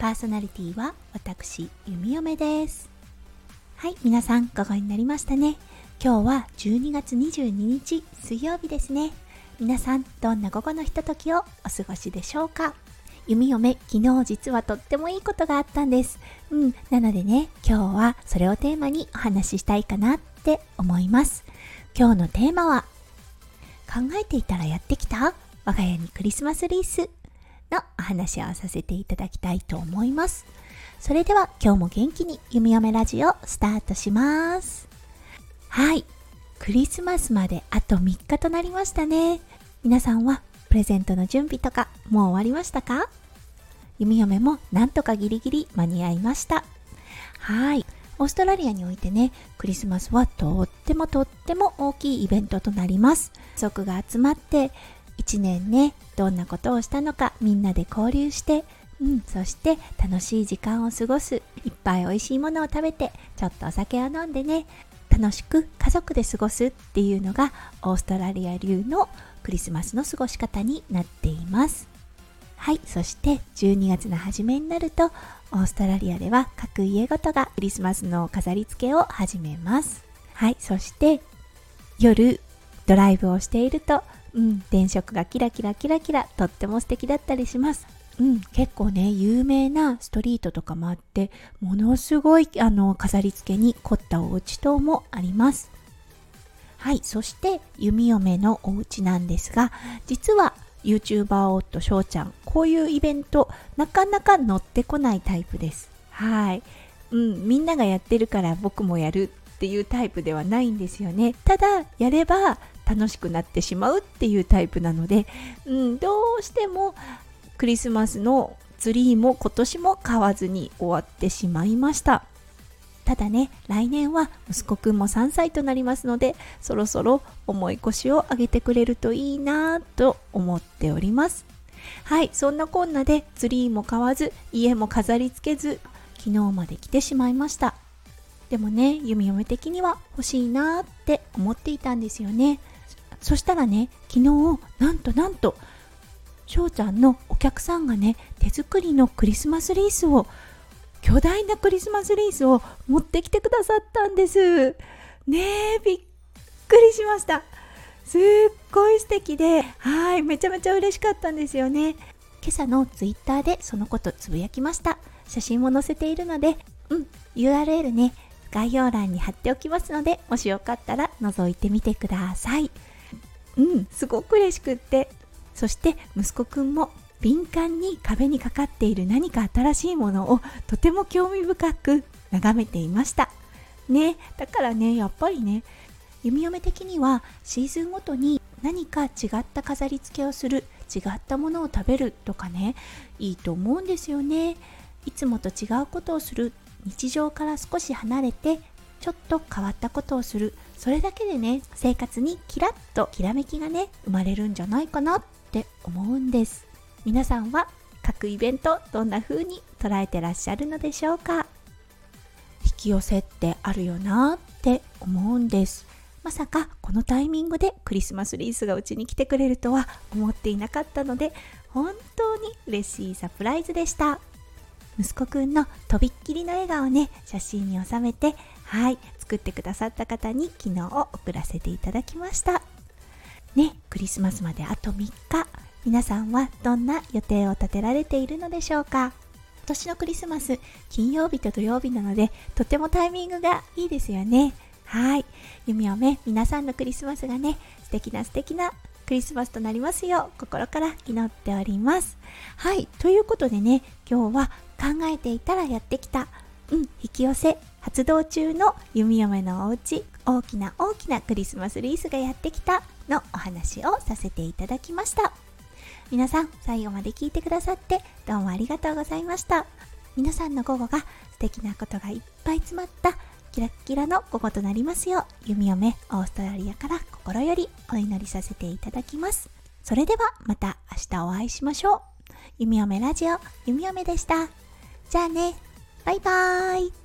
パーソナリティは私弓嫁です。はい皆さん午後になりましたね。今日は12月22日水曜日ですね。皆さんどんな午後のひとときをお過ごしでしょうか？弓嫁昨日実はとってもいいことがあったんです。うんなのでね今日はそれをテーマにお話ししたいかなって思います。今日のテーマは考えていたらやってきた？我が家にクリスマスリース。のお話をさせていただきたいと思います。それでは今日も元気に弓嫁ラジオスタートします。はい。クリスマスまであと3日となりましたね。皆さんはプレゼントの準備とかもう終わりましたか？弓嫁もなんとかギリギリ間に合いました。はい。オーストラリアにおいてね、クリスマスはとってもとっても大きいイベントとなります。家族が集まって1年ねどんなことをしたのかみんなで交流してうん、そして楽しい時間を過ごす。いっぱい美味しいものを食べてちょっとお酒を飲んでね楽しく家族で過ごすっていうのがオーストラリア流のクリスマスの過ごし方になっています。はいそして12月の初めになるとオーストラリアでは各家ごとがクリスマスの飾り付けを始めます。はいそして夜ドライブをしているとうん、電飾がキラキラキラキラとっても素敵だったりします。うん、結構ね、有名なストリートとかもあって、ものすごいあの飾り付けに凝ったお家等もあります。はい、そして弓嫁のお家なんですが、実は YouTuber 夫翔ちゃん、こういうイベント、なかなか乗ってこないタイプです。はい。うん、みんながやってるから僕もやるっていうタイプではないんですよね。ただ、やれば楽しくなってしまうっていうタイプなので、うん、どうしてもクリスマスのツリーも今年も買わずに終わってしまいました。ただね来年は息子くんも3歳となりますのでそろそろ重い腰を上げてくれるといいなと思っております。はいそんなこんなでツリーも買わず家も飾り付けず昨日まで来てしまいました。でもね弓嫁的には欲しいなって思っていたんですよね。そしたらね昨日なんとなんと翔ちゃんのお客さんがね手作りのクリスマスリースを巨大なクリスマスリースを持ってきてくださったんです。ねえびっくりしました。すっごい素敵ではいめちゃめちゃ嬉しかったんですよね。今朝のツイッターでそのことつぶやきました。写真も載せているのでうん URL ね概要欄に貼っておきますのでもしよかったら覗いてみてください。うん。すごく嬉しくって。そして息子くんも敏感に壁にかかっている何か新しいものをとても興味深く眺めていました。ね。だからねやっぱりね弓嫁的にはシーズンごとに何か違った飾り付けをする違ったものを食べるとかねいいと思うんですよね。いつもと違うことをする。日常から少し離れてちょっと変わったことをする。それだけでね生活にキラッときらめきがね生まれるんじゃないかなって思うんです。皆さんは各イベントどんな風に捉えてらっしゃるのでしょうか？引き寄せってあるよなって思うんです。まさかこのタイミングでクリスマスリースがうちに来てくれるとは思っていなかったので本当に嬉しいサプライズでした。息子くんのとびっきりの笑顔ね写真に収めてはい作ってくださった方に昨日を送らせていただきました。ねクリスマスまであと3日。皆さんはどんな予定を立てられているのでしょうか。今年のクリスマス金曜日と土曜日なのでとてもタイミングがいいですよね。はい。弓嫁皆さんのクリスマスがね素敵な素敵なクリスマスとなりますよう心から祈っております。はい。ということでね今日は考えていたらやってきたうん引き寄せ発動中の弓嫁のお家大きな大きなクリスマスリースがやってきたのお話をさせていただきました。皆さん最後まで聞いてくださってどうもありがとうございました。皆さんの午後が素敵なことがいっぱい詰まったキラッキラの午後となりますよう弓嫁オーストラリアから心よりお祈りさせていただきます。それではまた明日お会いしましょう。弓嫁ラジオ弓嫁でした。じゃあね。バイバーイ。